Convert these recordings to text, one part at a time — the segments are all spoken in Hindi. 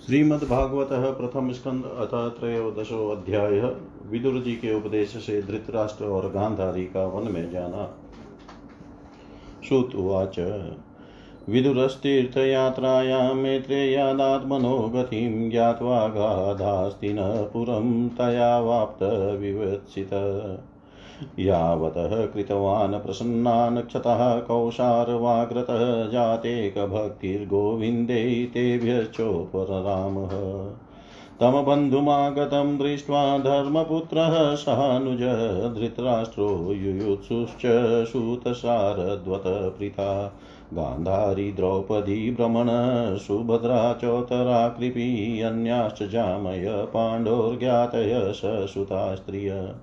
श्रीमद्भागवत प्रथम स्कंद अथ त्रयोदशो अध्याय विदुर जी के उपदेश से धृतराष्ट्र और गांधारी का वन में जाना। श्रुतवाच विदुरस्तीर्थयात्रायां मेत्रेयादात्मनो गतिं ज्ञात्वा गाधास्ति न पुरं तया वाप्तविवत्सित। यावतः कृतवान् प्रसन्नान् क्षतः कौशारवाग्रतः जातेकभक्तिर्गोविन्दे तेभ्यश्चोपररामः। तं बन्धुमागतं दृष्ट्वा धर्मपुत्रः सहानुज धृतराष्ट्रो युयुत्सुश्च सूतसारद्वतप्रीता गान्धारी द्रौपदी भ्रमण सुभद्रा चौतरा कृपी अन्याश्च जामय पाण्डोर्ज्ञातय ससुता स्त्रिय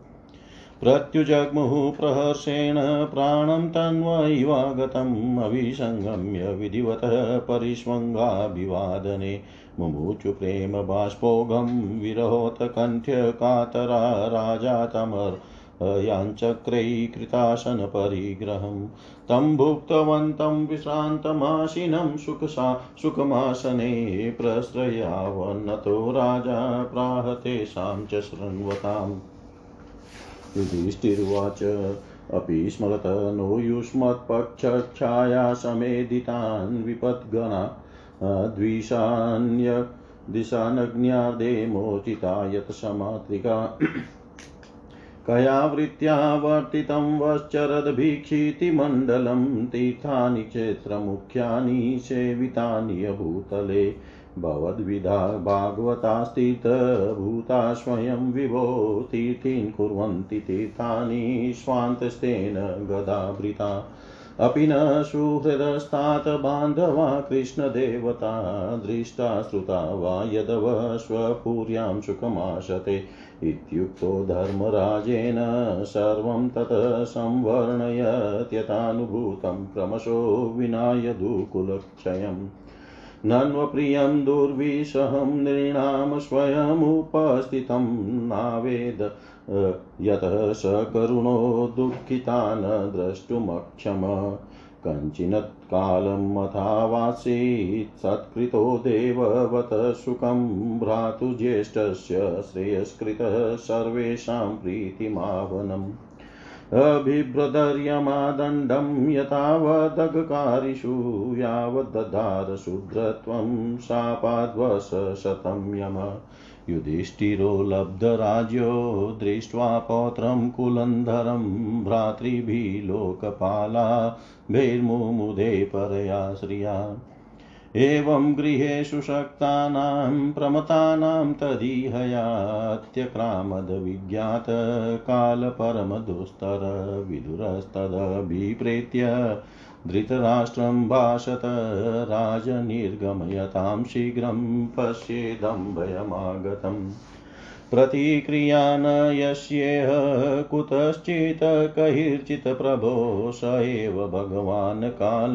प्रत्युजग्मुः प्रहर्षेण प्राणं तन्वैवागतम् अभिसङ्गम्य विधिवतः परिष्वङ्गाभिवादने मुमुचु प्रेमबाष्पोघं विरहोत्कण्ठ्यकातरा राजा तमर् याञ्चक्रै कृतासनपरिग्रहं तं भुक्तवन्तं विश्रान्तमाशिनं सुखसा सुखमासने प्रश्रयावन्नतो राजा प्राह तेषां च शृण्वताम् युधिष्ठिर्वाच अपि स्मरत नो युष्मत्पक्षच्छाया समेधितान् विपद्गणा द्विषान्य दिशानग्न्यार्दे मोचिता यत्समात्रिका कयावृत्त्या वर्तितं वश्चरद्भीक्षितिमण्डलं तीर्थानि क्षेत्रमुख्यानि सेवितानि अभूतले। भवद्विधा भागवतास्तीर्थभूता स्वयं विभो तीर्थीन् कुर्वन्ति तीर्थानि स्वान्तस्तेन गदाभृता अपि न सुहृदस्तात् बान्धवा कृष्णदेवता, दृष्टा श्रुता वा यदव स्वपुर्यां सुखमाशते। इत्युक्तो धर्मराजेन सर्वं तत् संवर्णयत्यथानुभूतं क्रमशो विनाय दुकुलक्षयम् नन्वप्रियं दुर्विषहं नृणां स्वयमुपस्थितं नावेद यतः स करुणो दुःखितान् द्रष्टुमक्षम। कञ्चिनत्कालमथावासीत् सत्कृतो देववत सुखं भ्रातुज्येष्ठस्य श्रेयस्कृतः सर्वेषां प्रीतिमावनम्। अभिभ्रदर्यमादण्डं यतावदगकारिषु यावद्दधार शूद्रत्वं शापाद्वशतं यम। युधिष्ठिरो लब्धराज्यो दृष्ट्वा पौत्रं कुलन्धरं भ्रातृभिः लोकपाला भैर्मुमुदे परया श्रिया। एवं गृहेषु शक्तानां प्रमतानां तदिहयात्यक्रामदविज्ञात कालपरमदुस्तर विदुरस्तदभिप्रेत्य धृतराष्ट्रं भाषत राजनिर्गमयतां शीघ्रं पश्येदं प्रतिक्रिया न यस्येह कुतश्चित् कैर्चित् प्रभो स एव भगवान् काल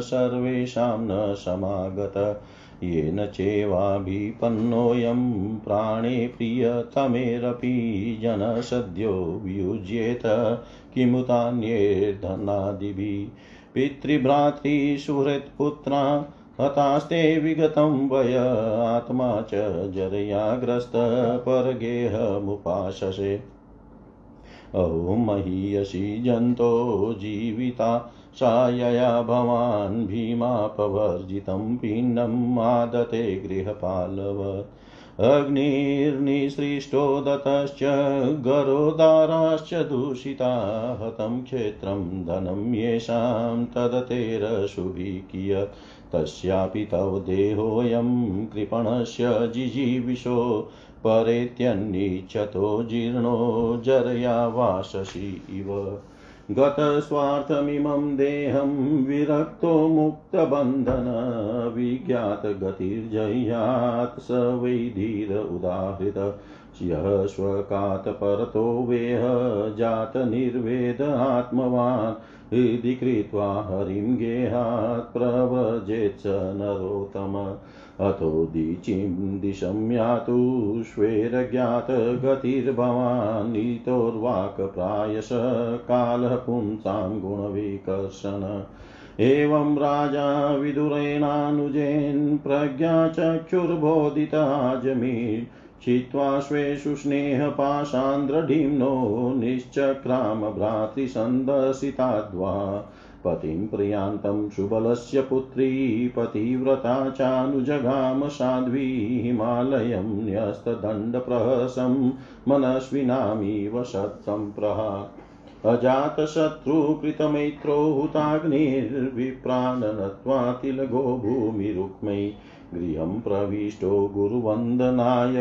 सर्वेषां न समागत। येन चेवाभिपन्नोऽयं प्राणे प्रियतमेरपि जनसद्यो वियुज्येत किमुतान्यैर्धनादिभिः। पितृभ्रातृसुहृत्पुत्रा हतास्ते विगतं वय आत्मा च जरयाग्रस्तपरगेहमुपाशसे अहो महीयसी जन्तो जीविता सा यया भवान् भीमापवर्जितं पिण्डम् आदते गृहपालव। अग्निर्निसृष्टो दतश्च गरोदाराश्च दूषिता, हतं क्षेत्रं धनं येषां तदतेरशुभिः कियत् तस्यापि तव देहोऽयं कृपणस्य जिजीविषो परेत्यन्निच्छतो जीर्णो जरया वाससि इव। गतस्वार्थमिमं देहं विरक्तो मुक्तबन्धन, विज्ञातगतिर्जह्यात् स वै धीर उदाहृत। यः स्वकातपरतो वेह जातनिर्वेद आत्मवान् हृदि कृत्वा हरिं गेहात् प्रव्रजेत् स नरोत्तम अथो दीचिं दिशं यातु श्वेरज्ञातगतिर्भवान् नीतोर्वाक् प्रायश कालः पुंसां गुणविकर्षण एवं राजा विदुरेणानुजेन् प्रज्ञाचक्षुर्बोधिताजमीर् छित्त्वा स्वेषु स्नेहपाशान्द्रढिम्नो निश्चक्राम भ्रातृसन्दसिताद्वा पतिं प्रियान्तं सुबलस्य पुत्री पतिव्रता चानुजगाम साध्वी हिमालयं न्यस्तदण्डप्रहसं मनस्विनामिव शतं प्रहा अजातशत्रुकृतमैत्रो हुताग्निर्विप्राणनत्वा तिलगो भूमिरुक्मै गृहं प्रविष्टो गुरुवन्दनाय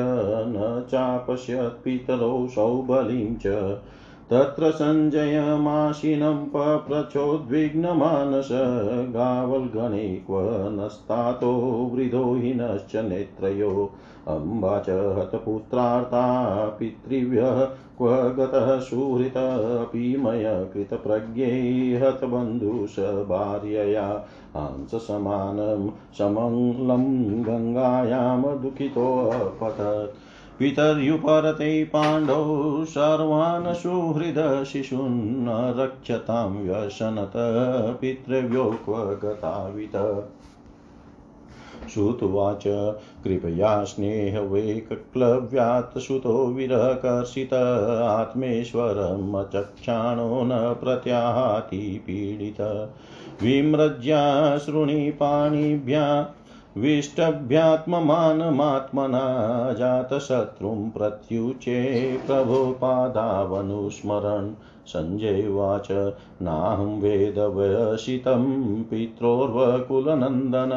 न चापश्यत् पितरौ सौबलिं च तत्र सञ्जयमाशिनं पप्रचोद्विग्नमानस गावल्गणे क्व नस्तातो वृधो हिनश्च नेत्रयो अम्बा च हतपुत्रार्ता पितृव्यः क्व गतः सुहृतपि मय कृतप्रज्ञै हतबन्धुष भार्यया हंससमानं समङ्लं गङ्गायां दुःखितोऽपतत् पितर्युपरते पाण्डौ सर्वान् सुहृदशिशून् रक्षतां व्यसनत पितृव्यो क्व गतावित श्रुत्वाच कृपया स्नेहवेकक्लव्यात् सुतो विरहकर्षित। आत्मेश्वरमचक्षाणो न प्रत्याहाति पीडित। विमृज्या शृणिपाणिभ्या विष्टभ्यात्ममानमात्मना जातशत्रुं प्रत्युचे प्रभुपादावनुस्मरन्। सञ्जयवाच नाहं वेदवयसितं पित्रोर्वकुलनन्दन,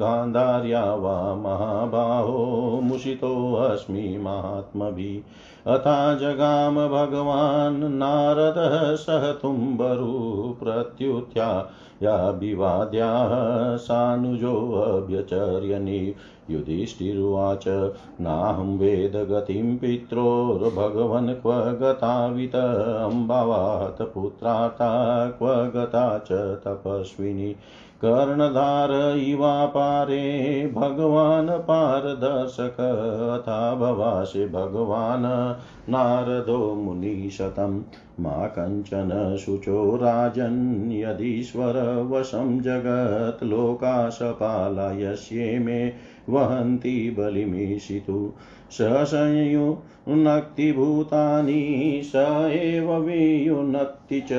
गान्धार्या वा महाबाहो मुषितोऽस्मि महात्मभिः। अथा जगाम भगवान्, नारदः सह तुम्बरु प्रत्युत्या। या विवाद्याः सानुजोऽभ्यचर्यनि युधिष्ठिरुवाच, नाहं वेद गतिं पित्रोर्भगवन् क्व गतावित अम्बावात पुत्राता क्व गता च तपस्विनी। कर्णधार इवापारे भगवान् पारदर्शक अथा भवासे भगवान् नारदो मुनिशतं मा कञ्चन शुचो राजन् यदीश्वरवशं जगत् लोकाशपालयस्ये मे वहन्ति बलिमीषितु। स संयुनक्तिभूतानि स एव वियुनक्ति च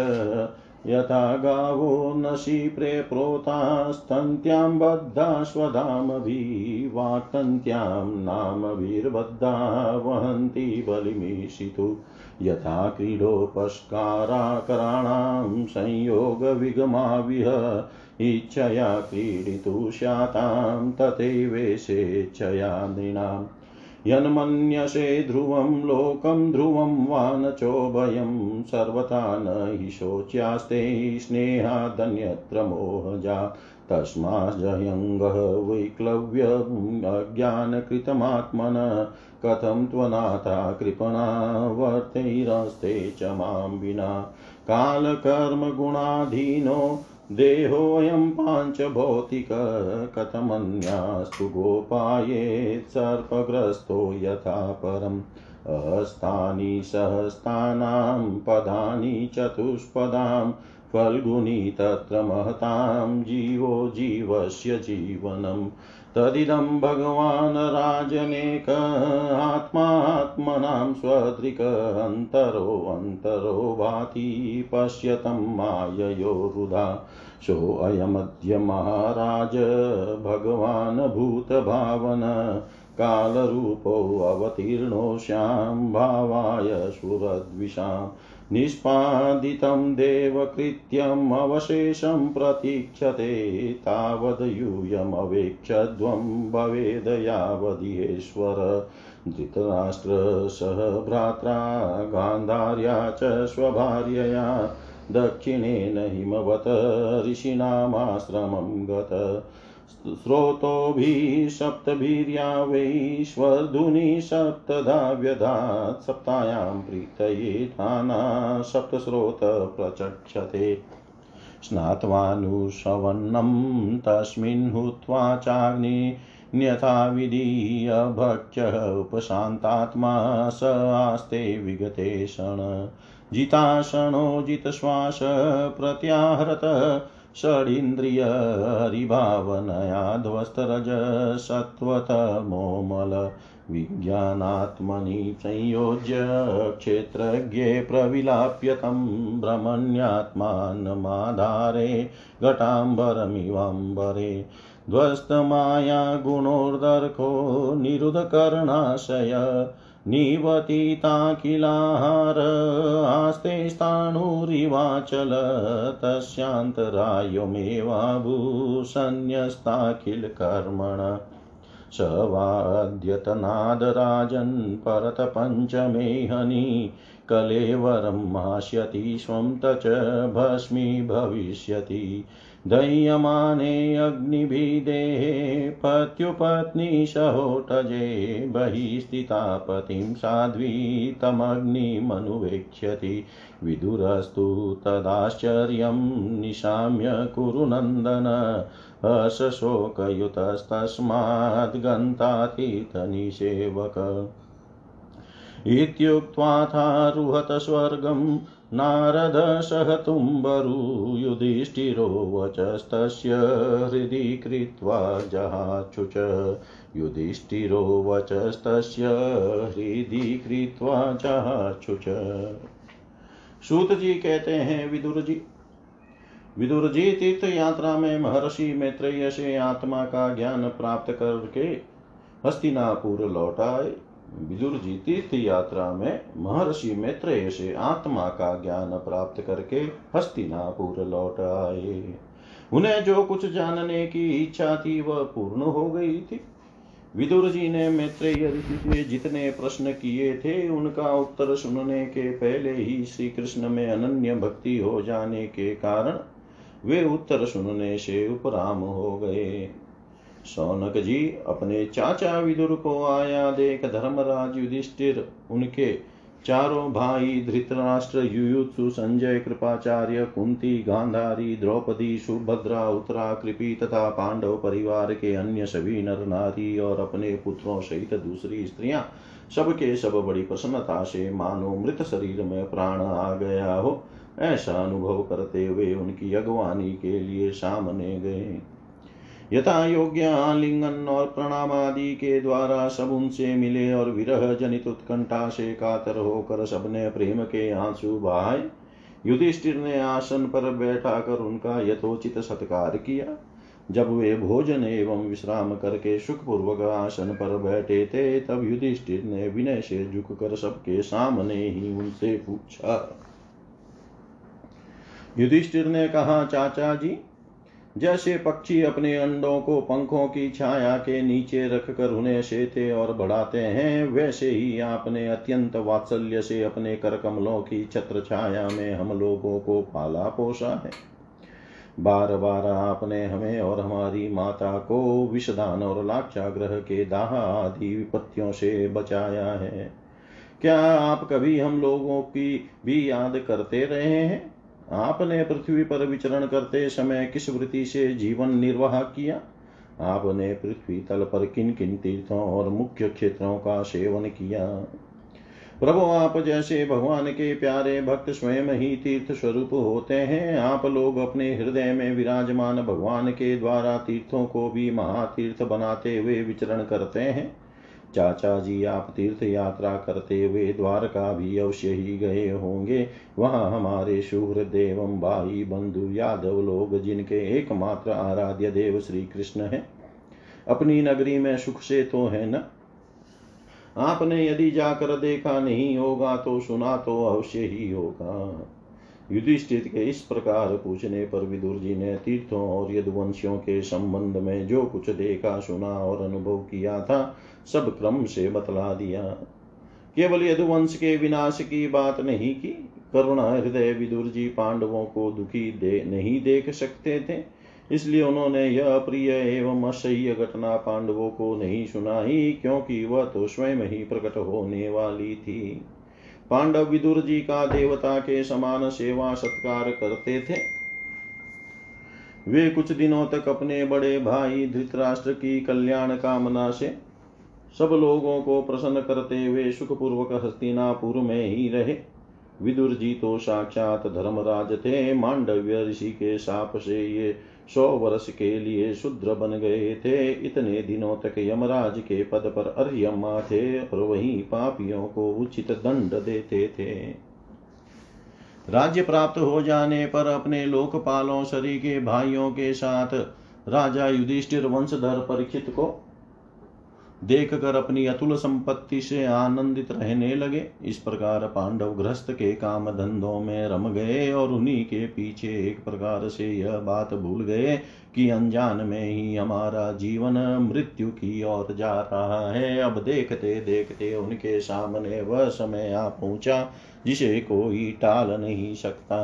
यथा गावो नशि प्रेप्रोतास्तन्त्यां बद्धाश्वधामभिवाक्तन्त्यां नामभिर्बद्धा वहन्ति बलिमीशितु यथा क्रीडोपस्काराकराणां संयोगविगमाविह, इच्छया क्रीडितुष्यातां तथैवेशेच्छया नृणाम् यन्मन्यसे ध्रुवं लोकं ध्रुवं वा न चोभयं सर्वथा न हि शोच्यास्ते स्नेहादन्यत्र मोहजा तस्माज्जयङ्गः वैक्लव्यज्ञानकृतमात्मन कथं त्वनाथा कृपणा वर्तैरस्ते च माँ विना कालकर्मगुणाधीनो देहोऽयं पाञ्चभौतिक कथमन्यास्तु गोपायेत् सर्पग्रस्तो यथा परम्। अहस्तानि सहस्तानां पदानि चतुष्पदां, फल्गुनी तत्र महतां, जीवो जीवस्य जीवनम्। तदिदं भगवान् राजनेक आत्मात्मनां स्वदृक् अन्तरोऽन्तरो भाति पश्यतं माययोरुधा सोऽयमद्य महाराज, भगवान् भूतभावन कालरूपोऽवतीर्णोऽस्यां भावाय सुरद्विषाम् निष्पादितं देवकृत्यम् अवशेषं प्रतीक्षते तावद्यूयमवेक्षध्वं भवेद यावदिहेश्वर धृतराष्ट्रसह भ्रात्रा गान्धार्या च स्वभार्यया दक्षिणेन हिमवत ऋषीणामाश्रमं गत। स्रोतोभिः सप्तभिर्या वैश्वर्धुनि सप्तधा व्यधात् सप्तायां प्रीतये थाना सप्तस्रोत प्रचक्षते। स्नात्वानुशवन्नं तस्मिन् हुत्वा चाग्नि न्यथा विधि अभक्ष्य उपशान्तात्मा स आस्ते विगते क्षण। जिताशनो जितश्वास प्रत्याहृत षडिन्द्रियहरिभावनया ध्वस्तरजसत्त्वतमोमल विज्ञानात्मनि संयोज्य क्षेत्रज्ञे प्रविलाप्यतं ब्रह्मण्यात्मानमाधारे घटाम्बरमिवाम्बरे ध्वस्तमाया गुणोर्दर्को निरुधकर्णाशय निवतिताखिलाहार आस्ते स्थाणुरिवाचल तस्यान्तरायमेवाभूषण्यस्ताखिलकर्मण स वाद्यतनादराजन् परतपञ्चमे हनि कलेवरं मास्यति स्वं तच भस्मी भविष्यति। दह्यमाने अग्निभिदेहे पत्युपत्नी सहोटजे बहिः स्थिता पतिं साध्वी तमग्निमनुवेक्ष्यति विदुरस्तु तदाश्चर्यं निशाम्य कुरु नन्दन। हर्षशोकयुतस्तस्माद् गन्तातीतनिसेवक इत्युक्त्वाथारुहत स्वर्गं नारद सहतुम्बरु युधिष्ठिरो वचस्तस्य हृदि कृत्वा जहाचुच युधिष्ठिरो वचस्तस्य हृदि कृत्वा जहाचुच सूत जी कहते हैं विदुर जी विदुर जी तीर्थ यात्रा में महर्षि मैत्रेय से आत्मा का ज्ञान प्राप्त करके हस्तिनापुर लौट आए। विदुर जी तीर्थ यात्रा में महर्षि मैत्रेय से आत्मा का ज्ञान प्राप्त करके हस्तिनापुर लौट आए। उन्हें जो कुछ जानने की इच्छा थी, वह पूर्ण हो गई थी। विदुर जी ने मैत्रेय ऋषि से जितने प्रश्न किए थे, उनका उत्तर सुनने के पहले ही श्री कृष्ण में अनन्य भक्ति हो जाने के कारण वे उत्तर सुनने से उपराम हो गए। सौनक जी, अपने चाचा विदुर को आया देख धर्मराज युधिष्ठिर। उनके चारों भाई धृतराष्ट्र, युयुत्सु, संजय, कृपाचार्य, कुंती, गांधारी, द्रौपदी, सुभद्रा, उत्तरा, कृपी तथा पांडव परिवार के अन्य सभी नर नारी और अपने पुत्रों सहित दूसरी स्त्रियाँ, सबके सब बड़ी प्रसन्नता से मानो मृत शरीर में प्राण आ गया हो। ऐसा अनुभव करते हुए उनकी अगवानी के लिए सामने गए। यथा योग्य आलिंगन और प्रणाम आदि के द्वारा सब उनसे मिले और विरह जनित उत्कंठा से कातर होकर सबने प्रेम के आँसू बहाए। युधिष्ठिर ने आसन पर बैठा कर उनका यथोचित सत्कार किया। जब वे भोजन एवं विश्राम करके सुखपूर्वक आसन पर बैठे थे, तब युधिष्ठिर ने विनय से झुक कर सबके सामने ही उनसे पूछा। युधिष्ठिर ने कहा, चाचा जी जैसे पक्षी अपने अंडों को पंखों की छाया के नीचे रखकर उन्हें सेते और बढ़ाते हैं, वैसे ही आपने अत्यंत वात्सल्य से अपने कर कमलों की छत्र छाया में हम लोगों को पाला पोसा है। बार बार आपने हमें और हमारी माता को विषदान और लाक्षाग्रह के दाह आदि विपत्तियों से बचाया है। क्या आप कभी हम लोगों की भी याद करते रहे हैं? आपने पृथ्वी पर विचरण करते समय किस वृत्ति से जीवन निर्वाह किया? आपने पृथ्वी तल पर किन किन तीर्थों और मुख्य क्षेत्रों का सेवन किया? प्रभु, आप जैसे भगवान के प्यारे भक्त स्वयं ही तीर्थ स्वरूप होते हैं। आप लोग अपने हृदय में विराजमान भगवान के द्वारा तीर्थों को भी महातीर्थ बनाते हुए विचरण करते हैं। चाचा जी, आप तीर्थ यात्रा करते हुए द्वारका भी अवश्य ही गए होंगे। वहाँ हमारे सुहृद एवं भाई बंधु यादव लोग, जिनके एकमात्र आराध्य देव श्री कृष्ण है। अपनी नगरी में सुख से तो है न? आपने यदि जाकर देखा नहीं होगा तो सुना तो अवश्य ही होगा। युधिष्ठिर के इस प्रकार पूछने पर विदुर जी ने तीर्थों और यदुवंशियों के संबंध में जो कुछ देखा, सुना और अनुभव किया था सब क्रम से बतला दिया। केवल यदुवंश के विनाश की बात नहीं की, करुणा हृदय विदुर जी पांडवों को दुखी दे, नहीं देख सकते थे। इसलिए उन्होंने यह प्रिय एवं असह्य घटना पांडवों को नहीं सुनाई, क्योंकि वह तो स्वयं ही प्रकट होने वाली थी। पांडव विदुर जी का देवता के समान सेवा सत्कार करते थे। वे कुछ दिनों तक अपने बड़े भाई धृतराष्ट्र की कल्याण कामना से सब लोगों को प्रसन्न करते हुए सुखपूर्वक हस्तिनापुर में ही रहे। विदुर जी तो साक्षात धर्मराज थे। मांडव्य ऋषि के साप से ये सौ वर्ष के लिए शुद्र बन गए थे। इतने दिनों तक यमराज के पद पर अर्यमा थे और वही पापियों को उचित दंड देते थे। राज्य प्राप्त हो जाने पर अपने लोकपालों शरी के भाइयों के साथ राजा युधिष्ठिर वंशधर परीक्षित को देख कर अपनी अतुल संपत्ति से आनंदित रहने लगे। इस प्रकार पांडव ग्रस्त के काम धंधों में रम गए और उन्हीं के पीछे एक प्रकार से यह बात भूल गए कि अनजान में ही हमारा जीवन मृत्यु की ओर जा रहा है। अब देखते देखते उनके सामने वह समय आ पहुँचा, जिसे कोई टाल नहीं सकता।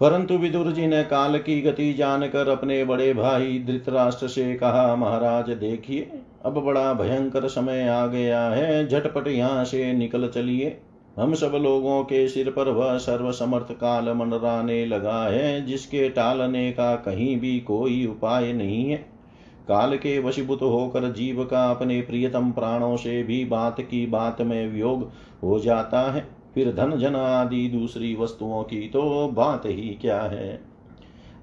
परंतु विदुर जी ने काल की गति जानकर अपने बड़े भाई धृतराष्ट्र से कहा, महाराज, देखिए, अब बड़ा भयंकर समय आ गया है, झटपट यहाँ से निकल चलिए। हम सब लोगों के सिर पर वह सर्वसमर्थ काल मंडराने लगा है, जिसके टालने का कहीं भी कोई उपाय नहीं है। काल के वशीभूत होकर जीव का अपने प्रियतम प्राणों से भी बात की बात में वियोग हो जाता है। फिर धन जन आदि दूसरी वस्तुओं की तो बात ही क्या है?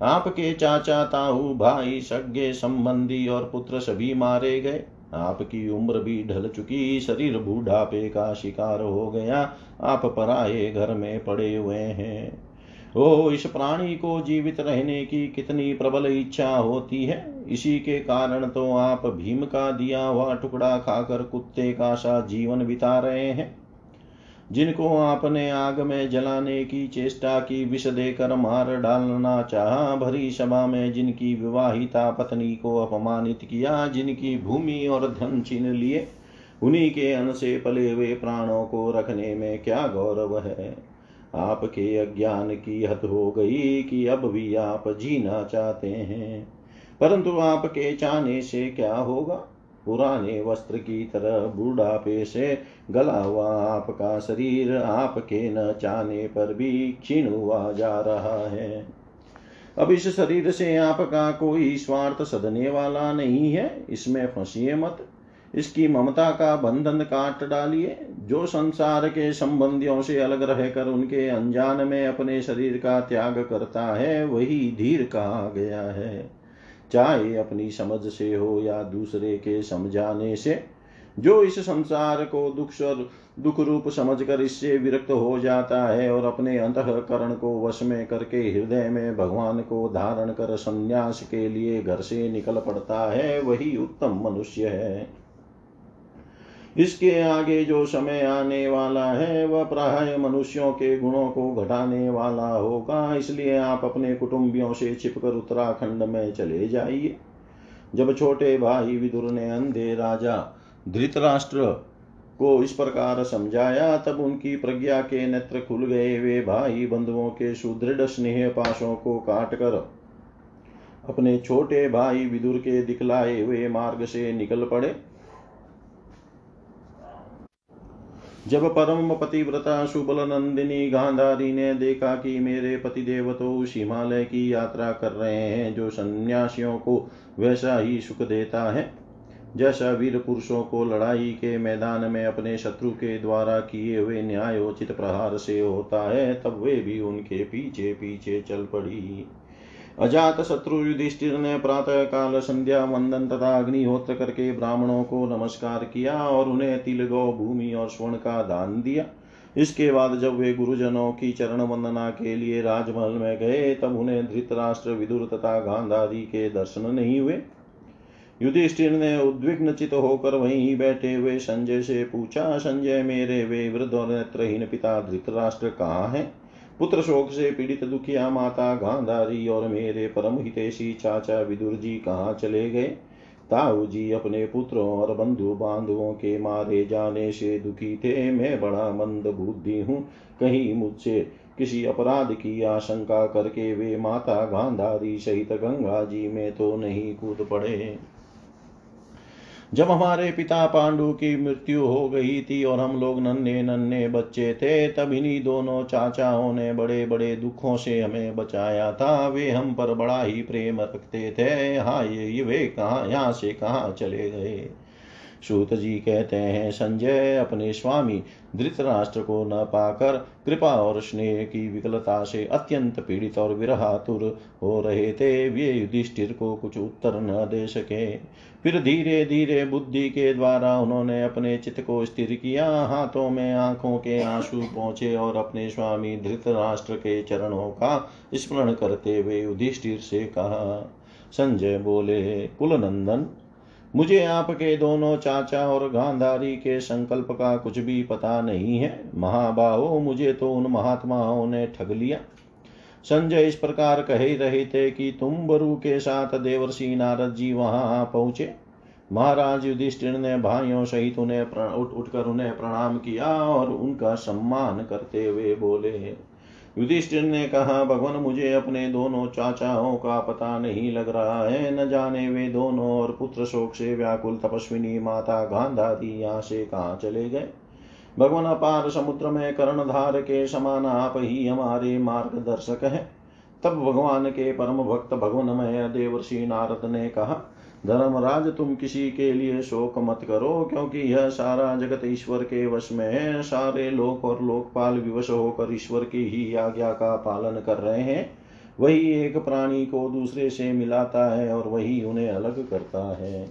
आपके चाचा ताऊ भाई सज्ञे संबंधी और पुत्र सभी मारे गए। आपकी उम्र भी ढल चुकी, शरीर बूढ़ापे का शिकार हो गया। आप पराए घर में पड़े हुए हैं। ओ, इस प्राणी को जीवित रहने की कितनी प्रबल इच्छा होती है? इसी के कारण तो आप भीम का दिया हुआ टुकड़ा खाकर कुत्ते का सा जीवन बिता रहे हैं। जिनको आपने आग में जलाने की चेष्टा की विष देकर मार डालना चाहा, भरी सभा में जिनकी विवाहिता पत्नी को अपमानित किया, जिनकी भूमि और धन छीन लिए, उन्हीं के अन से पले हुए प्राणों को रखने में क्या गौरव है? आपके अज्ञान की हद हो गई कि अब भी आप जीना चाहते हैं। परंतु आपके चाहने से क्या होगा? पुराने वस्त्र की तरह बुढ़ापे से गला हुआ आपका शरीर, आपके न चाहने पर भी क्षीण हुआ जा रहा है। अब इस शरीर से आपका कोई स्वार्थ सदने वाला नहीं है। इसमें फंसिए मत। इसकी ममता का बंधन काट डालिए। जो संसार के संबंधियों से अलग रहकर उनके अनजान में अपने शरीर का त्याग करता है, वही धीर कहा गया है। चाहे अपनी समझ से हो या दूसरे के समझाने से, जो इस संसार को दुख दुख रूप समझकर इससे विरक्त हो जाता है और अपने अंतकरण को वश में करके हृदय में भगवान को धारण कर संन्यास के लिए घर से निकल पड़ता है, वही उत्तम मनुष्य है। इसके आगे जो समय आने वाला है, वह प्राय मनुष्यों के गुणों को घटाने वाला होगा। इसलिए आप अपने कुटुंबियों से छिपकर उत्तराखंड में चले जाइए। जब छोटे भाई विदुर ने अंधे राजा धृतराष्ट्र को इस प्रकार समझाया, तब उनकी प्रज्ञा के नेत्र खुल गए। वे भाई बंधुओं के सुदृढ़ स्नेह पाशों को काट कर अपने छोटे भाई विदुर के दिखलाए हुए मार्ग से निकल पड़े। जब परम पतिव्रता सुबल नंदिनी गांधारी ने देखा कि मेरे पतिदेव तो उस हिमालय की यात्रा कर रहे हैं, जो सन्यासियों को वैसा ही सुख देता है। जैसा वीर पुरुषों को लड़ाई के मैदान में अपने शत्रु के द्वारा किए हुए न्यायोचित प्रहार से होता है, तब वे भी उनके पीछे पीछे चल पड़ी। अजात शत्रु युधिष्ठिर ने प्रातः काल संध्या वंदन तथा अग्निहोत्र करके ब्राह्मणों को नमस्कार किया और उन्हें तिल गौ भूमि और स्वर्ण का दान दिया। इसके बाद जब वे गुरुजनों की चरण वंदना के लिए राजमहल में गए, तब उन्हें धृतराष्ट्र, विदुर तथा गांधारी के दर्शन नहीं हुए। युधिष्ठिर ने उद्विग्न चित होकर वहीं बैठे हुए संजय से पूछा, संजय मेरे वे वृद्ध और नेत्रहीन पिता धृतराष्ट्र कहाँ हैं? पुत्र शोक से पीड़ित दुखिया माता गांधारी और मेरे परम हितेशी चाचा विदुर जी कहाँ चले गए? ताऊ जी अपने पुत्रों और बंधु बांधवों के मारे जाने से दुखी थे। मैं बड़ा मंद बुद्धि हूँ। कहीं मुझसे किसी अपराध की आशंका करके वे माता गांधारी सहित गंगा जी में तो नहीं कूद पड़े। जब हमारे पिता पांडु की मृत्यु हो गई थी और हम लोग नन्हे नन्हे बच्चे थे तब इन्हीं दोनों चाचाओं ने बड़े बड़े दुखों से हमें बचाया था। वे हम पर बड़ा ही प्रेम रखते थे। हाँ ये वे कहाँ, यहाँ से कहाँ चले गए? सूत जी कहते हैं, संजय अपने स्वामी धृतराष्ट्र को न पाकर कृपा और स्नेह की विकलता से अत्यंत पीड़ित और विरहातुर हो रहे थे। वे युधिष्ठिर को कुछ उत्तर न दे सके। फिर धीरे धीरे बुद्धि के द्वारा उन्होंने अपने चित्त को स्थिर किया। हाथों में आँखों के आँसू पहुँचे और अपने स्वामी धृतराष्ट्र के चरणों का स्मरण करते हुए युधिष्ठिर से कहा, संजय बोले, कुलनंदन मुझे आपके दोनों चाचा और गांधारी के संकल्प का कुछ भी पता नहीं है। महाबाहो, मुझे तो उन महात्माओं ने ठग लिया। संजय इस प्रकार कह रहे थे कि तुम बरु के साथ देवर्षि नारद जी वहाँ पहुँचे। महाराज युधिष्ठिर ने भाइयों सहित उन्हें उठ उठकर उन्हें प्रणाम किया और उनका सम्मान करते हुए बोले युधिष्ठिर ने कहा, भगवान, मुझे अपने दोनों चाचाओं का पता नहीं लग रहा है। न जाने वे दोनों और पुत्र शोक से व्याकुल तपस्विनी माता गांधारी यहाँ से कहाँ चले गए। भगवान, अपार समुद्र में कर्णधार के समान आप ही हमारे मार्गदर्शक हैं। तब भगवान के परम भक्त भगवानमय देवर्षि नारद ने कहा धर्मराज, तुम किसी के लिए शोक मत करो, क्योंकि यह सारा जगत ईश्वर के वश में है। सारे लोक और लोकपाल विवश होकर ईश्वर की ही आज्ञा का पालन कर रहे हैं। वही एक प्राणी को दूसरे से मिलाता है और वही उन्हें अलग करता है।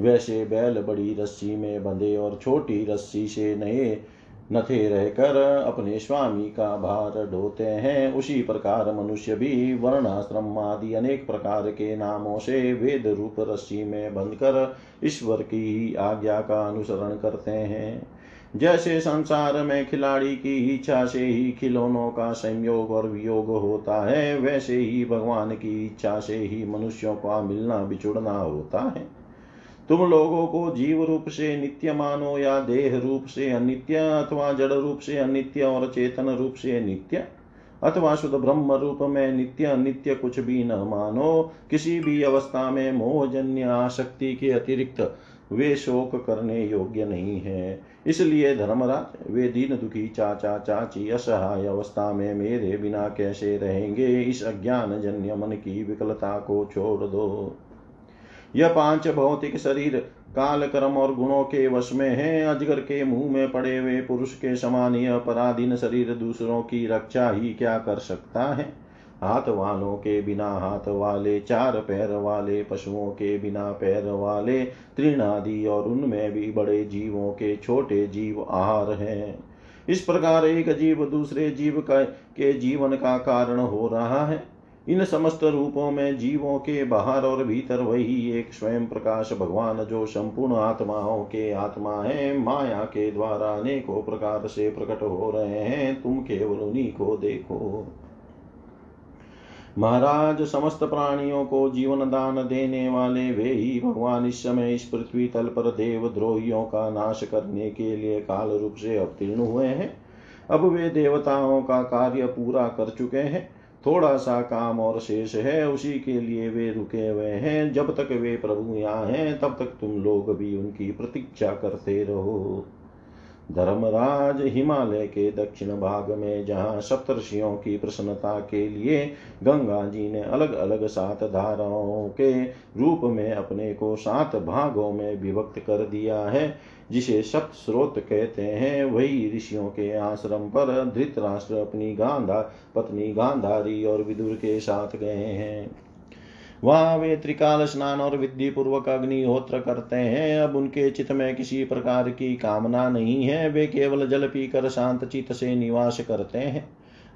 वैसे बैल बड़ी रस्सी में बंधे और छोटी रस्सी से नए नथे रहकर अपने स्वामी का भार ढोते हैं। उसी प्रकार मनुष्य भी वर्णाश्रम आदि अनेक प्रकार के नामों से वेद रूप रस्सी में बंधकर ईश्वर की ही आज्ञा का अनुसरण करते हैं। जैसे संसार में खिलाड़ी की इच्छा से ही खिलौनों का संयोग और वियोग होता है, वैसे ही भगवान की इच्छा से ही मनुष्यों का मिलना बिछुड़ना होता है। तुम लोगों को जीव रूप से नित्य मानो या देह रूप से अनित्य अथवा जड़ रूप से अनित्य और चेतन रूप से नित्य? अथवा शुद्ध ब्रह्म रूप में नित्य अनित्य कुछ भी न मानो, किसी भी अवस्था में मोहजन्य आसक्ति के अतिरिक्त वे शोक करने योग्य नहीं है। इसलिए धर्मराज, वे दीन दुखी चाचा चाची असहाय अवस्था में मेरे बिना कैसे रहेंगे? इस अज्ञान जन्य मन की विकलता को छोड़ दो। यह पाँच भौतिक शरीर, काल कर्म और गुणों के वश में है। अजगर के मुँह में पड़े हुए पुरुष के समान यह पराधीन शरीर दूसरों की रक्षा ही क्या कर सकता है? हाथ वालों के बिना, हाथ वाले चार पैर वाले, पशुओं के बिना पैर वाले, तृणादि और उनमें भी बड़े जीवों के छोटे जीव आहार हैं। इस प्रकार एक जीव दूसरे जीव का, के जीवन का कारण हो रहा है। इन समस्त रूपों में जीवों के बाहर और भीतर वही एक स्वयं प्रकाश भगवान जो संपूर्ण आत्माओं के आत्मा है, माया के द्वारा अनेकों प्रकार से प्रकट हो रहे हैं। तुम केवल उन्हीं को देखो। महाराज, समस्त प्राणियों को जीवन दान देने वाले वे ही भगवान इस समय इस पृथ्वी तल पर देव द्रोहियों का नाश करने के लिए काल रूप से अवतीर्ण हुए हैं। अब वे देवताओं का कार्य पूरा कर चुके हैं। थोड़ा सा काम और शेष है, उसी के लिए वे रुके हुए हैं। जब तक वे प्रभु यहाँ हैं, तब तक तुम लोग भी उनकी प्रतीक्षा करते रहो। धर्मराज हिमालय के दक्षिण भाग में, जहाँ सप्तर्षियों की प्रसन्नता के लिए गंगा जी ने अलग अलग सात धाराओं के रूप में अपने को सात भागों में विभक्त कर दिया है, जिसे सप्त स्रोत कहते हैं। वही ऋषियों के आश्रम पर धृतराष्ट्र अपनी गांधा, पत्नी गांधारी और विदुर के साथ गए हैं। वहाँ वे त्रिकाल स्नान और विधि पूर्वक अग्निहोत्र करते हैं। अब उनके चित्त में किसी प्रकार की कामना नहीं है। वे केवल जल पीकर शांत चित्त से निवास करते हैं।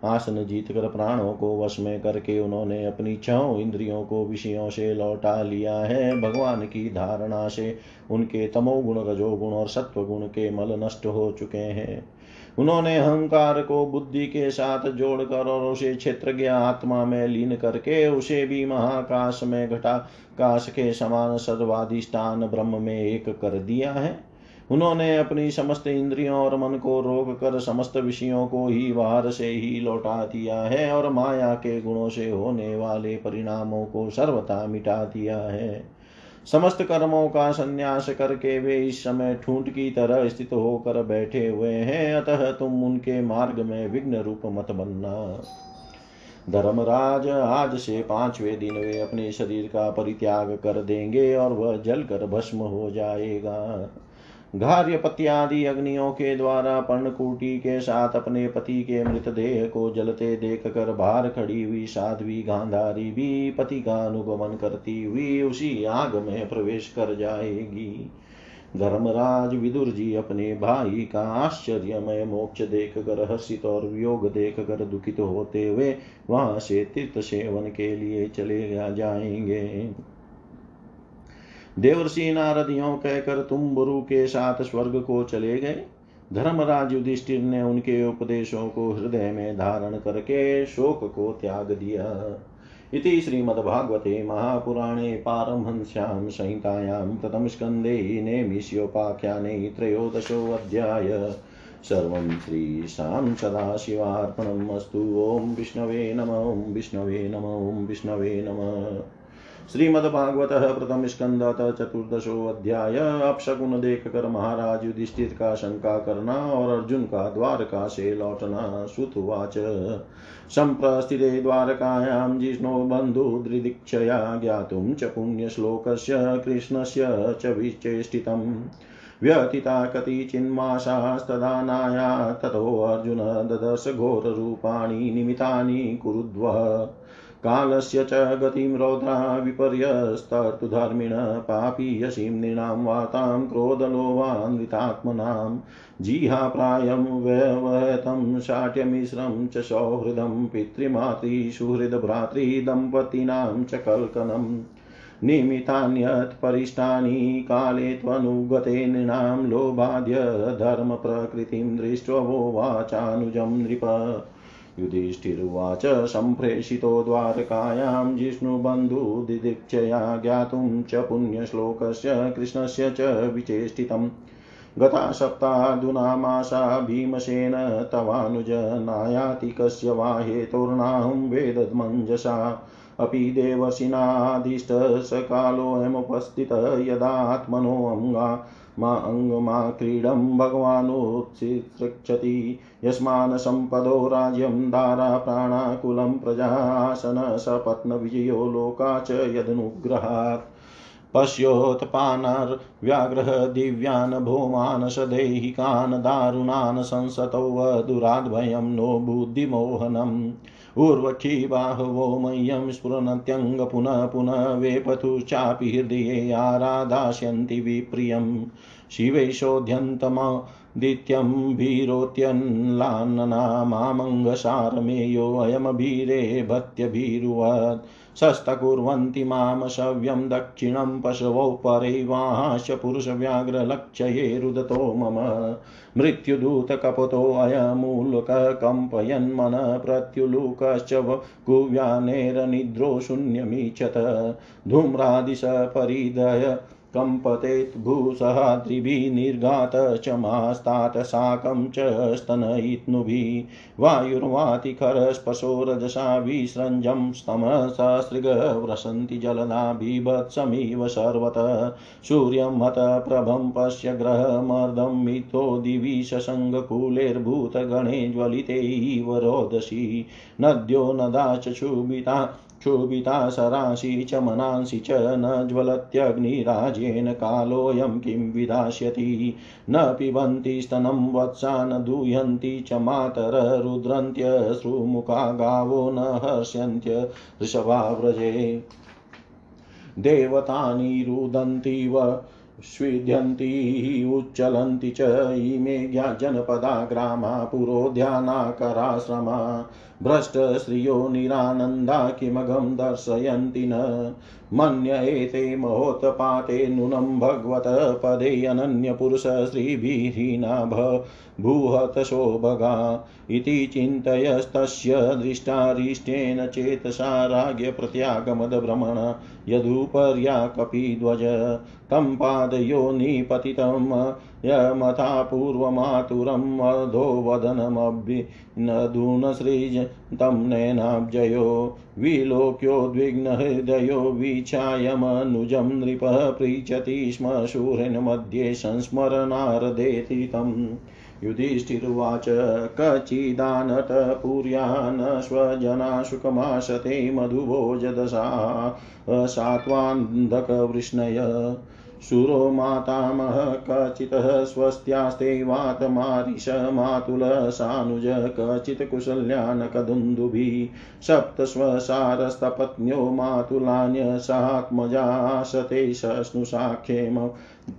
आसन जीत कर प्राणों को वश में करके उन्होंने अपनी छो इंद्रियों को विषयों से लौटा लिया है। भगवान की धारणा से उनके तमोगुण, रजोगुण और सत्व गुण के मल नष्ट हो चुके हैं। उन्होंने अहंकार को बुद्धि के साथ जोड़कर और उसे क्षेत्र आत्मा में लीन करके उसे भी महाकाश में घटा, काश के समान सर्वाधिष्ठान ब्रह्म में एक कर दिया है। उन्होंने अपनी समस्त इंद्रियों और मन को रोक कर समस्त विषयों को ही बाहर से ही लौटा दिया है और माया के गुणों से होने वाले परिणामों को सर्वथा मिटा दिया है। समस्त कर्मों का संन्यास करके वे इस समय ठूंठ की तरह स्थित होकर बैठे हुए हैं। अतः तुम उनके मार्ग में विघ्न रूप मत बनना। धर्मराज, आज से पाँचवें दिन वे अपने शरीर का परित्याग कर देंगे और वह जलकर भस्म हो जाएगा। घार्य पत्यादि अग्नियों के द्वारा पर्णकुटी के साथ अपने पति के मृतदेह को जलते देख कर बाहर खड़ी हुई साध्वी गांधारी भी पति का अनुगमन करती हुई उसी आग में प्रवेश कर जाएगी। धर्मराज विदुर जी अपने भाई का आश्चर्यमय मोक्ष देख कर हर्षित और वियोग देख कर दुखित होते हुए वहाँ से तीर्थ सेवन के लिए चले जाएँगे। देवर्षि नारद नारदियों कहकर तुम बुरु के साथ स्वर्ग को चले गए। धर्मराज युधिष्ठिर ने उनके उपदेशों को हृदय में धारण करके शोक को त्याग दिया। इति श्रीमद्भागवते महापुराणे पारमहंस्यां संहितायां प्रथमस्कन्धे नेमिष्योपाख्याने त्रयोदशोऽध्याय। सर्वं श्रीशां सदाशिवार्पणम् अस्तु। ॐ विष्णवे नम, ॐ विष्णवे नम, ॐ विष्णवे नमः। श्रीमद्भागवत प्रथम स्कंद चतुर्दशो अध्याय अपशकुन देख कर महाराज युधिष्ठिर का शंका करना और अर्जुन का द्वारका से लौटना सुतुवाच। सम्प्रस्थिते द्वारकायां जिष्णो बन्धुदृदीक्षया ज्ञातुं च पुण्यश्लोकस्य कृष्णस्य च विचेष्टितम्। व्यथिता कतिचिन्मासास्तदा नाया ततोऽर्जुन ददश घोररूपाणि निमितानि कुरुद्व। कालस्य च गतिं रौद्रा विपर्यस्तर्तुधर्मिण पापीयसीं नृणां वातां क्रोधलोभान्वितात्मनां जिहाप्रायं व्यवहतं शाट्यमिश्रं च सौहृदं पितृमातृसुहृदभ्रातृदम्पतीनां च कल्कनम् निमितान्यत्परिष्टानि काले त्वनुगते नृणां लोभाद्य धर्मप्रकृतिं दृष्ट्वो वाचानुजं नृप युधिष्ठिरुवाच सम्प्रेषितो द्वारकायां जिष्णुबन्धुदिदीक्षया ज्ञातुं च पुण्यश्लोकस्य कृष्णस्य च विचेष्टितम्। गता सप्तादुना मासा भीमसेन तवानुज नायाति कस्य वा हेतोर्नाहं वेदमञ्जसा। अपि देवर्षिनाधीष्ट स यदात्मनोऽङ्गा। मा अङ्गमा क्रीडं भगवानुत्सितृक्षति। यस्मान् सम्पदो राज्यं दारा प्राणाकुलं प्रजासन सपत्नविजयो लोका च यदनुग्रहात्। पश्योत्पानर्व्याघ्रः दिव्यान् भौमान् सदैहिकान् दारुणान् संसतौ वधुराद्भयं नो बुद्धिमोहनम्। उर्वक्षी बाहवो मह्यं स्फुरन्त्यङ्ग पुनः पुनः वेपथुश्चापि हृदये आराधास्यन्ति विप्रियम् शिवैषोऽध्यन्तमदित्यं भीरोत्यन्लान्नना मामङ्गसारमेयोऽयमभीरे भत्यभीरुवत् शस्तकुर्वन्ति माँ शव्यं दक्षिणं पशवौ परैवाहाश्च पुरुषव्याघ्रलक्ष्ये रुदतो मम मृत्युदूतकपतोऽयमूलककम्पयन्मन प्रत्युलूकश्च कुव्यानेरनिद्रो शून्यमीचत। धूम्रादिश परिदय कम्पतेत् भूसहाद्रिभिः निर्घात च मास्तात् साकं च स्तनयित्नुभिः वायुर्वातिखरस्पशो रजसा विसृञ्जं स्तमससृगव्रसन्ति जलदा बिभत्समिव सर्वतः सूर्यं हत प्रभं पश्य ग्रहमर्दं मिथो दिवि शशङ्गकुलेर्भूतगणे ज्वलिते इव रोदसी नद्यो नदा च क्षुभिता क्षुभिता सरांसि च मनांसि च न ज्वलत्यग्निराजेन कालोऽयं किं विधास्यति न पिबन्ति स्तनं वत्सा न दूयन्ति च मातर रुद्रन्त्यश्रुमुखा गावो न हर्ष्यन्त्य वृषभाव्रजे देवतानि रुदन्ति व स्विध्यन्ति उच्चलन्ति च इमे जनपदा ग्रामा पुरोध्यानाकराश्रमा भ्रष्टश्रियो निरानन्दा किमघं दर्शयन्ति न। मन्य एते महोत्पाते नूनं भगवत पदे अनन्यपुरुष श्रीभिहीना भूहतशोभगा इति चिन्तयस्तस्य दृष्टारिष्टेन चेतसा राज्ञप्रत्यागमदभ्रमण यदुपर्या कपिध्वज तं पादयो निपतितं यमथा पूर्वमातुरं मधो वदनमभिनदूनसृज तं नैनाब्जयो विलोक्योद्विग्नहृदयो वीक्षायमनुजं नृपः पृच्छति स्म शूरेण मध्ये संस्मरणार्धेति तं युधिष्ठिरुवाच स्वजना सुखमाशते मधुभोजदशा, सात्वान्धकवृष्णय। शूरो मातामह कचितः स्वस्त्यास्ते वातमारिष मातुलसानुज कचित् कुशल्यान् कदुन्दुभिः सप्तस्वसारस्तपत्न्यो मातुलान्यसात्मजाशते सस्नुषाख्येम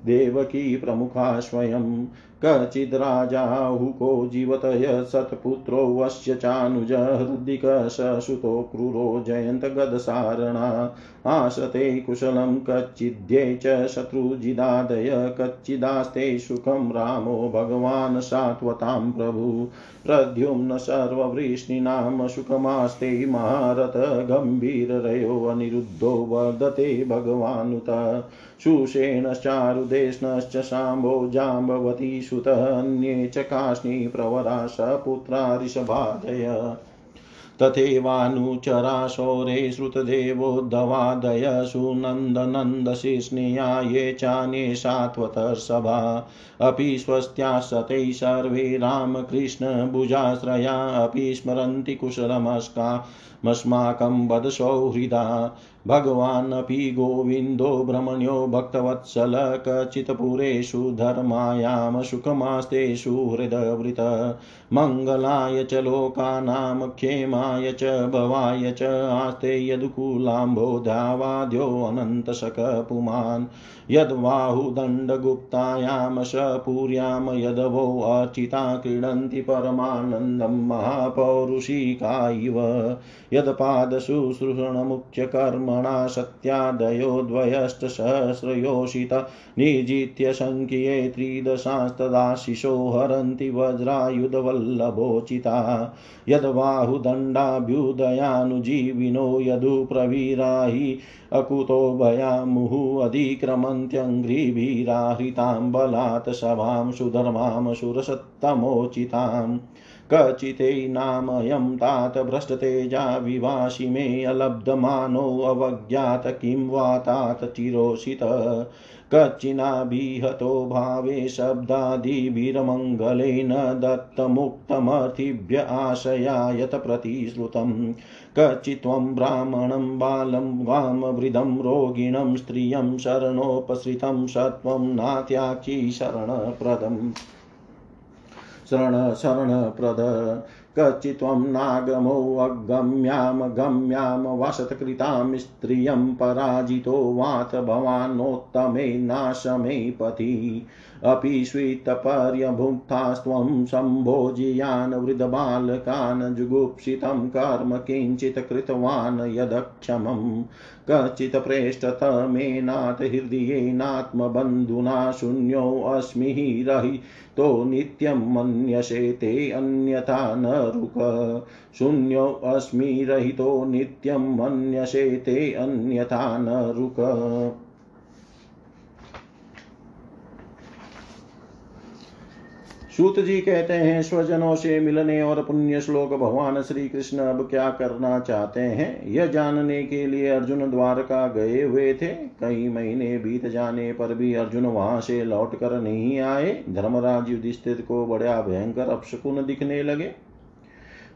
देवकी प्रमुखा स्वयं कचिद्राजाहुको जीवतय सत्पुत्रो वश्य चानुज हृदिकसुतो क्रूरो जयन्तगदसारणा आसते कुशलं कच्चिद्ये च शत्रुजिदादय कच्चिदास्ते सुखं रामो भगवान् सात्वतां प्रभु। प्रद्युम्न सर्ववृष्णीनां सुखमास्ते महारथ गम्भीररयो अनिरुद्धो वर्धते भगवानुत। सुषेणश्चारुदेष्णश्च शाम्भो जाम्बवती सुतः अन्ये च काष्णी प्रवरा सपुत्रा ऋषभाजय तथैवानुचराशौरे श्रुतदेवोद्धवादय सुनन्दनन्दशिष्णिया ये चान्ये सभा अपि स्वस्त्यासते सर्वे रामकृष्णभुजाश्रया अपि स्मरन्ति कुशलमस्कामस्माकं वदसौहृदा भगवानपि गोविन्दो भ्रमण्यो भक्तवत्सल कचित्पुरेषु धर्मायां सुखमास्तेषु हृदवृत मङ्गलाय च लोकानां क्षेमाय च भवाय च आस्ते यदुकूलाम्बोधावाद्योऽनन्तशकपुमान् यद्बाहुदण्डगुप्तायां सपुर्यां यदवो अर्चिता क्रीडन्ति परमानन्दं महापौरुषिका इव। यत्पादशुश्रूषणमुख्यकर्मणा सत्यादयो द्वयष्टसहस्रयोषित निजित्य सङ्ख्ये त्रिदशास्तदाशिषो हरन्ति वज्रायुधवल्लभोचिता। यद्बाहुदण्डाभ्युदयानुजीविनो यदुप्रवीराहि अकुतो भयामुः अधिक्रमन्त्यङ्घ्रिभिराहृतां सभां सुधर्मां सुरसत्तमोचिताम् कचितैनामयं तात भ्रष्टतेजा विवासि मे अलब्धमानोऽवज्ञात किं वा तात चिरोषित। कच्चिनाभिहतो भावे शब्दादिभिरमङ्गलेन दत्तमुक्तमर्थिभ्य आशयायत प्रतिश्रुतम्। कचित्त्वं ब्राह्मणं बालं वामवृदं रोगिणं स्त्रियं शरणोपसृतं सत्वं नात्याक्षी शरणप्रदम्। शरण शरणप्रद कच्चित्वं नागमोऽगम्यामगम्यां वसत्कृतां स्त्रियं पराजितो वात भवानोत्तमे नाशमे पति अपि स्वीतपर्यभुक्तास्त्वं सम्भोजियान् वृद्धबालकान् जुगुप्सितं कर्म किञ्चित् कृतवान् यदक्षमम्। कचित् प्रेष्ठतमेनाथ हृदयेनात्मबन्धुना शून्योऽस्मि रहितो नित्यं मन्यसे ते अन्यथा न रुक। शून्योऽस्मि रहितो नित्यं मन्यसे ते अन्यथा न रुक। सूत जी कहते हैं, स्वजनों से मिलने और पुण्य श्लोक भगवान श्री कृष्ण अब क्या करना चाहते हैं? यह जानने के लिए अर्जुन द्वारका गए हुए थे। कई महीने बीत जाने पर भी अर्जुन वहाँ से लौट कर नहीं आए। धर्मराज युधिष्ठिर को बड़ा भयंकर अपशकुन दिखने लगे।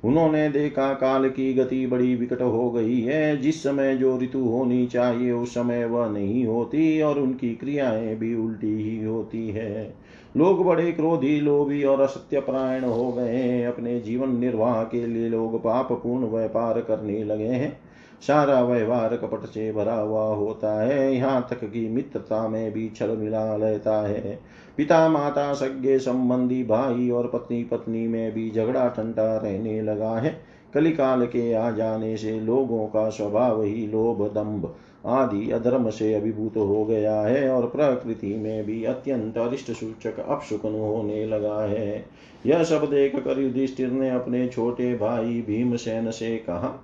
उन्होंने देखा काल की गति बड़ी विकट हो गई है। जिस समय जो ऋतु होनी चाहिए, उस समय वह नहीं होती और उनकी क्रियाएँ भी उल्टी ही होती है। लोग बड़े क्रोधी, लोभी और असत्य प्रायण हो गए हैं। अपने जीवन निर्वाह के लिए लोग पाप पूर्ण व्यापार करने लगे हैं। सारा व्यवहार कपट से भरा हुआ होता है। यहाँ तक कि मित्रता में भी छल मिला रहता है। पिता, माता सज्ञे संबंधी भाई और पत्नी पत्नी में भी झगड़ा ठंडा रहने लगा है। कलिकाल के आ जाने से लोगों का स्वभाव ही लोभ दम्भ आदि अधर्म से अभिभूत हो गया है और प्रकृति में भी अत्यंत अरिष्ट सूचक, अपशुकन होने लगा है। यह सब देख कर युधिष्ठिर ने अपने छोटे भाई भीमसेन से कहा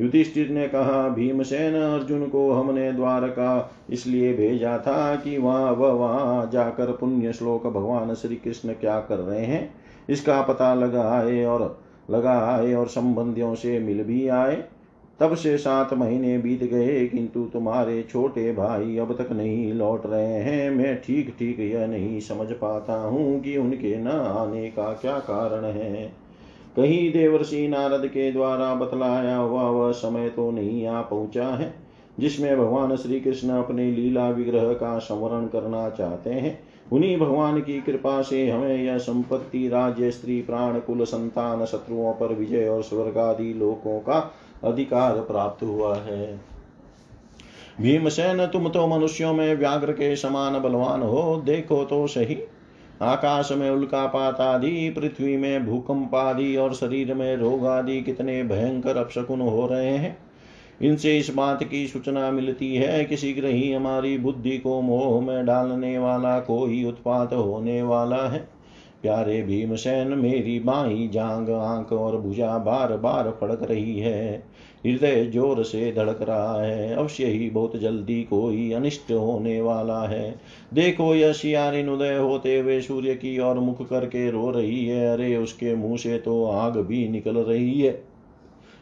युधिष्ठिर ने कहा, भीमसेन अर्जुन को हमने द्वारका इसलिए भेजा था कि वहाँ वह वहाँ जाकर पुण्य श्लोक भगवान श्री कृष्ण क्या कर रहे हैं? इसका पता लगाए और लगाए और संबंधियों से मिल भी आए। तब से सात महीने बीत गए, किंतु तुम्हारे छोटे भाई अब तक नहीं लौट रहे हैं। मैं ठीक ठीक यह नहीं समझ पाता हूँ कि उनके न आने का क्या कारण है। कहीं देवर्षि नारद के द्वारा बतलाया हुआ वह समय तो नहीं आ पहुँचा है, जिसमें भगवान श्री कृष्ण अपने लीला विग्रह का संवरण करना चाहते हैं। उन्हीं भगवान की कृपा से हमें यह संपत्ति, राज्य, स्त्री, प्राण, कुल, संतान, शत्रुओं पर विजय और स्वर्ग आदि लोकों का अधिकार प्राप्त हुआ है। भीमसेन, तुम तो मनुष्यों में व्याघ्र के समान बलवान हो, देखो तो सही। आकाश में उल्कापात आदि पृथ्वी में भूकंप आदि और शरीर में रोग आदि कितने भयंकर अपशकुन हो रहे हैं। इनसे इस बात की सूचना मिलती है कि शीघ्र ही हमारी बुद्धि को मोह में डालने वाला कोई उत्पात होने वाला है। प्यारे भीमसेन, मेरी बाई जांग आँख और भुजा बार बार फड़क रही है। हृदय ज़ोर से धड़क रहा है। अवश्य ही बहुत जल्दी कोई अनिष्ट होने वाला है। देखो, यह शियारिन उदय होते हुए सूर्य की ओर मुख करके रो रही है। अरे, उसके मुँह से तो आग भी निकल रही है।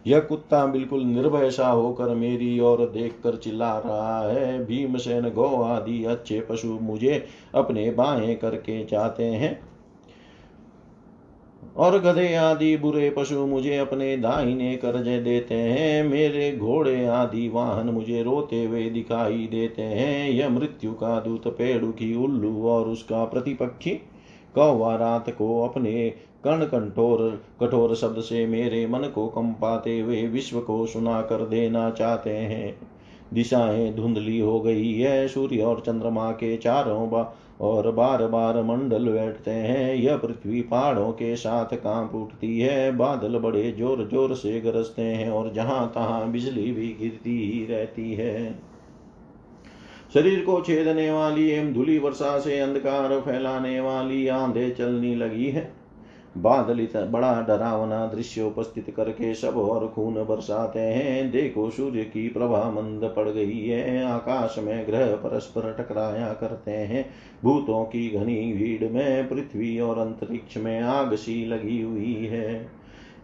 यह कुत्ता बिल्कुल निर्भय सा होकर मेरी ओर देख कर चिल्ला रहा है। भीमसेन, गौ आदि अच्छे पशु मुझे अपने बाएँ करके चाहते हैं। और गधे आदि बुरे पशु मुझे अपने दाहिने कर्जे देते हैं। मेरे घोड़े आदि वाहन मुझे रोते हुए दिखाई देते हैं। यह मृत्यु का दूत पेड़ु की उल्लू और उसका प्रतिपक्षी कौवा रात को अपने कर्ण कंठोर कठोर शब्द से मेरे मन को कंपाते हुए विश्व को सुना कर देना चाहते हैं। दिशाएँ धुंधली हो गई है, सूर्य और चंद्रमा के चारों बा और बार बार मंडल बैठते हैं। यह पृथ्वी पहाड़ों के साथ काँप उठती है, बादल बड़े ज़ोर ज़ोर से गरजते हैं और जहाँ तहां बिजली भी गिरती ही रहती है। शरीर को छेदने वाली एवं धुली वर्षा से अंधकार फैलाने वाली आंधे चलने लगी है। बादल बड़ा डरावना दृश्य उपस्थित करके सब और खून बरसाते हैं। देखो सूर्य की प्रभा मंद पड़ गई है। आकाश में ग्रह परस्पर टकराया करते हैं। भूतों की घनी भीड़ में पृथ्वी और अंतरिक्ष में आग सी लगी हुई है।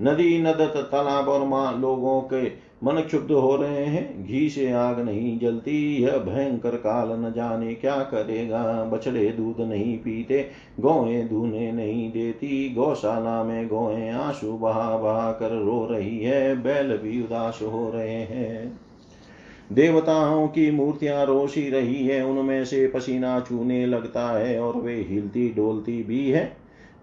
नदी नदत तालाब और माँ, लोगों के मन क्षुब्ध हो रहे हैं, घी से आग नहीं जलती, यह भयंकर काल न जाने क्या करेगा? बछड़े दूध नहीं पीते, गौएँ धूने नहीं देती, गौशाला में गौएँ आँसू बहा बहा कर रो रही है, बैल भी उदास हो रहे हैं। देवताओं की मूर्तियाँ रोशी रही है, उनमें से पसीना चूने लगता है और वे हिलती डोलती भी है।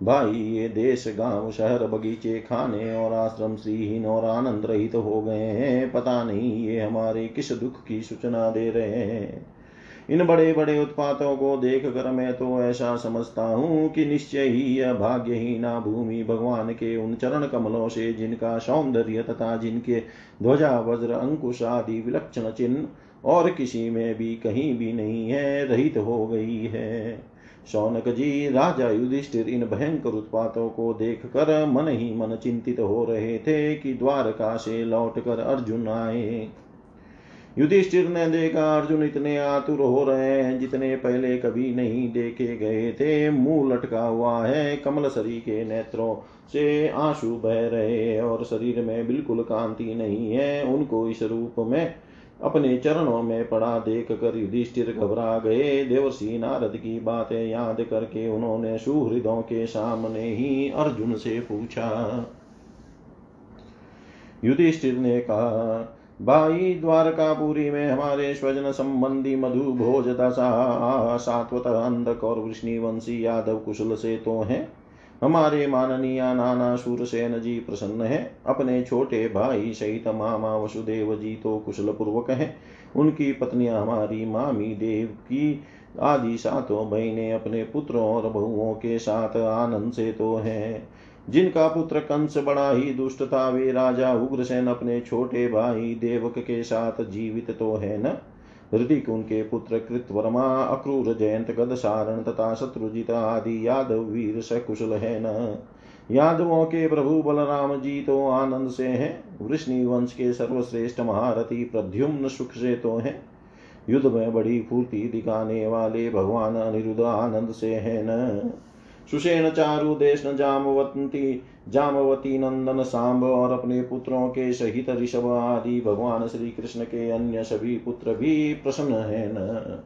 भाई, ये देश, गाँव, शहर, बगीचे, खाने और आश्रम श्रीहीन और आनंद रहित हो गए हैं। पता नहीं ये हमारे किस दुख की सूचना दे रहे हैं। इन बड़े बड़े उत्पातों को देख कर मैं तो ऐसा समझता हूँ कि निश्चय ही यह भाग्यहीना भूमि भगवान के उन चरण कमलों से जिनका सौंदर्य तथा जिनके ध्वजा, वज्र, अंकुश आदि विलक्षण चिन्ह और किसी में भी कहीं भी नहीं है, रहित हो गई है। शौनक जी, राजा युधिष्ठिर इन भयंकर उत्पातों को देख कर मन ही मन चिंतित हो रहे थे कि द्वारका से लौट कर अर्जुन आए। युधिष्ठिर ने देखा, अर्जुन इतने आतुर हो रहे हैं, जितने पहले कभी नहीं देखे गए थे। मुँह लटका हुआ है कमल सरी के नेत्रों से आँसू बह रहे और शरीर में बिल्कुल कांति नहीं है। उनको इस रूप में अपने चरणों में पड़ा देख कर युधिष्ठिर घबरा गए। देवर्षि नारद की बातें याद करके उन्होंने सुहृदों के सामने ही अर्जुन से पूछा। युधिष्ठिर ने कहा, भाई, द्वारकापुरी में हमारे स्वजन संबंधी मधु भोज दशा सात्वत अंधक और वृष्णिवंशी यादव कुशल से तो हैं। हमारे माननीय नाना सूरसेन जी प्रसन्न है, अपने छोटे भाई सहित मामा वसुदेव जी तो कुशल पूर्वक है। उनकी पत्नियाँ हमारी मामी देव की आदि सातों बहने अपने पुत्रों और बहुओं के साथ आनंद से तो हैं। जिनका पुत्र कंस बड़ा ही दुष्ट था, वे राजा उग्रसेन अपने छोटे भाई देवक के साथ जीवित तो है न। ऋतिक उनके पुत्र कृतवर्मा अक्रूर जयंत गदसारण तथा शत्रुजित आदि यादव वीर सकुशल है न यादवों के प्रभु बलराम जी तो आनंद से हैं। वृष्णि वंश के सर्वश्रेष्ठ महारथी प्रद्युम्न सुख से तो हैं। युद्ध में बड़ी फूर्ति दिखाने वाले भगवान अनिरुद्ध आनंद से है न। सुषेण चारु देश जामवती जामवती नंदन, सांब और अपने पुत्रों के सहित ऋषभ आदि भगवान श्री कृष्ण के अन्य सभी पुत्र भी प्रसन्न है न।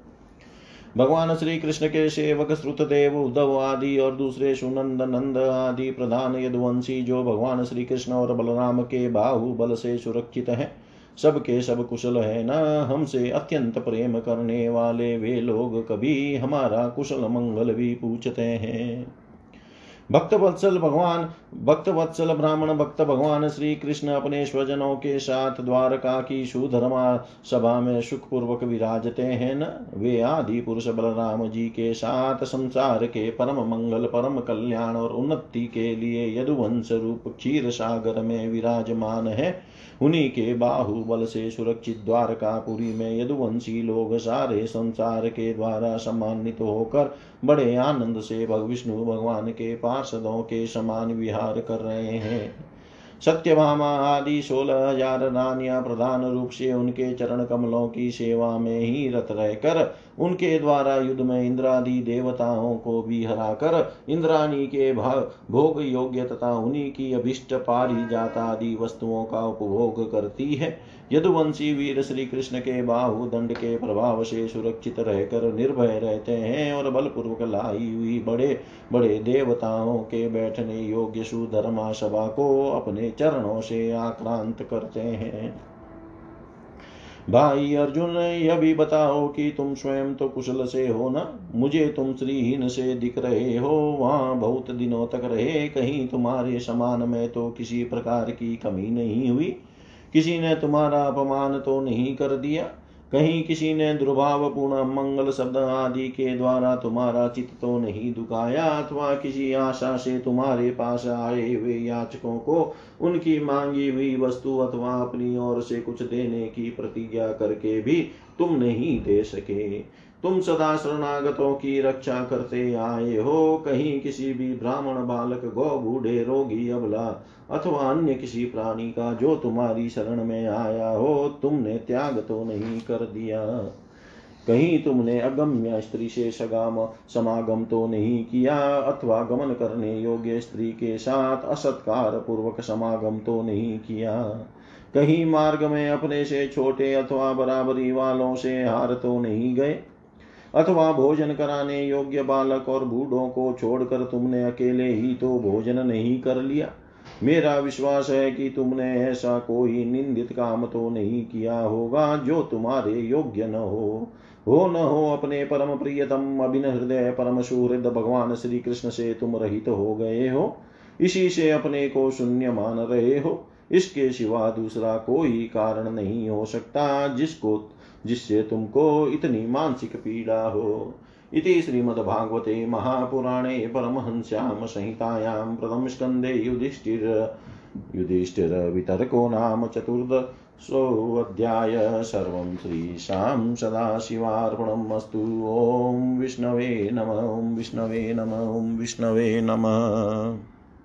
भगवान श्री कृष्ण के सेवक श्रुतदेव, उद्धव आदि और दूसरे सुनंद, नंद आदि प्रधान यदुवंशी जो भगवान श्री कृष्ण और बलराम के बाहु बल से सुरक्षित है सब के सब कुशल है न। हमसे अत्यंत प्रेम करने वाले वे लोग कभी हमारा कुशल मंगल भी पूछते हैं। भक्त वत्सल भगवान, भक्त वत्सल ब्राह्मण, भक्त भगवान श्री कृष्ण अपने स्वजनों के साथ द्वारका की सुधर्मा सभा में सुखपूर्वक विराजते हैं न? वे आदि पुरुष बलराम जी के साथ संसार के परम मंगल, परम कल्याण और उन्नति के लिए यदुवंश रूप क्षीर सागर में विराजमान है। उन्हीं के बाहुबल से सुरक्षित द्वारकापुरी में यदुवंशी लोग सारे संसार के द्वारा सम्मानित होकर बड़े आनंद से विष्णु भगवान के पार्षदों के समान विहार कर रहे हैं। सत्यभामा आदि सोलह हज़ार रानियाँ प्रधान रूप से उनके चरण कमलों की सेवा में ही रत रहकर उनके द्वारा युद्ध में इंद्रादि देवताओं को भी हराकर इंद्राणी के भोग योग्य तथा उन्हीं की अभिष्ट पारी आदि वस्तुओं का उपभोग करती है। यदुवंशी वीर श्री कृष्ण के बाहु दंड के प्रभाव से सुरक्षित रहकर निर्भय रहते हैं और बलपूर्वक लाई हुई बड़े बड़े देवताओं के बैठने योग्य सुधर्मा सभा को अपने चरणों से आक्रांत करते हैं। भाई अर्जुन यह भी बताओ कि तुम स्वयं तो कुशल से हो ना? मुझे तुम श्रीहीन से दिख रहे हो। वहाँ बहुत दिनों तक रहे, कहीं तुम्हारे समान में तो किसी प्रकार की कमी नहीं हुई। किसी ने तुम्हारा अपमान तो नहीं कर दिया? कहीं किसी ने दुर्भावपूर्ण मंगल शब्द आदि के द्वारा तुम्हारा चित्त तो नहीं दुखाया अथवा किसी आशा से तुम्हारे पास आए हुए याचकों को उनकी मांगी हुई वस्तु अथवा अपनी ओर से कुछ देने की प्रतिज्ञा करके भी तुम नहीं दे सके। तुम सदा शरणागतों की रक्षा करते आए हो। कहीं किसी भी ब्राह्मण, बालक गौ बूढ़े रोगी, अबला अथवा अन्य किसी प्राणी का जो तुम्हारी शरण में आया हो, तुमने त्याग तो नहीं कर दिया। कहीं तुमने अगम्य स्त्री से सगाम, समागम तो नहीं किया, अथवा गमन करने योग्य स्त्री के साथ असत्कार पूर्वक समागम तो नहीं किया। कहीं मार्ग में अपने से छोटे अथवा बराबरी वालों से हार तो नहीं गए अथवा भोजन कराने योग्य बालक और बूढ़ों को छोड़कर तुमने अकेले ही तो भोजन नहीं कर लिया। मेरा विश्वास है कि तुमने ऐसा कोई निंदित काम तो नहीं किया होगा जो तुम्हारे योग्य न हो। हो न हो, अपने परम प्रियतम अभिन हृदय परम सुहृद भगवान श्री कृष्ण से तुम रहित तो हो गए हो। इसी से अपने को शून्य मान रहे हो। इसके सिवा दूसरा कोई कारण नहीं हो सकता जिसको जिससे तुमको इतनी मानसिक पीड़ा हो। इति श्रीमद्भागवते महापुराणे परमहंस्यां संहितायां प्रथमस्कन्धे युधिष्ठिर। युधिष्ठिरवितर्को नाम चतुर्दशोऽध्याय सर्वं श्रीशां सदाशिवार्पणम् अस्तु। ॐ विष्णवे नम, ॐ विष्णवे नम, ॐ विष्णवे नमः।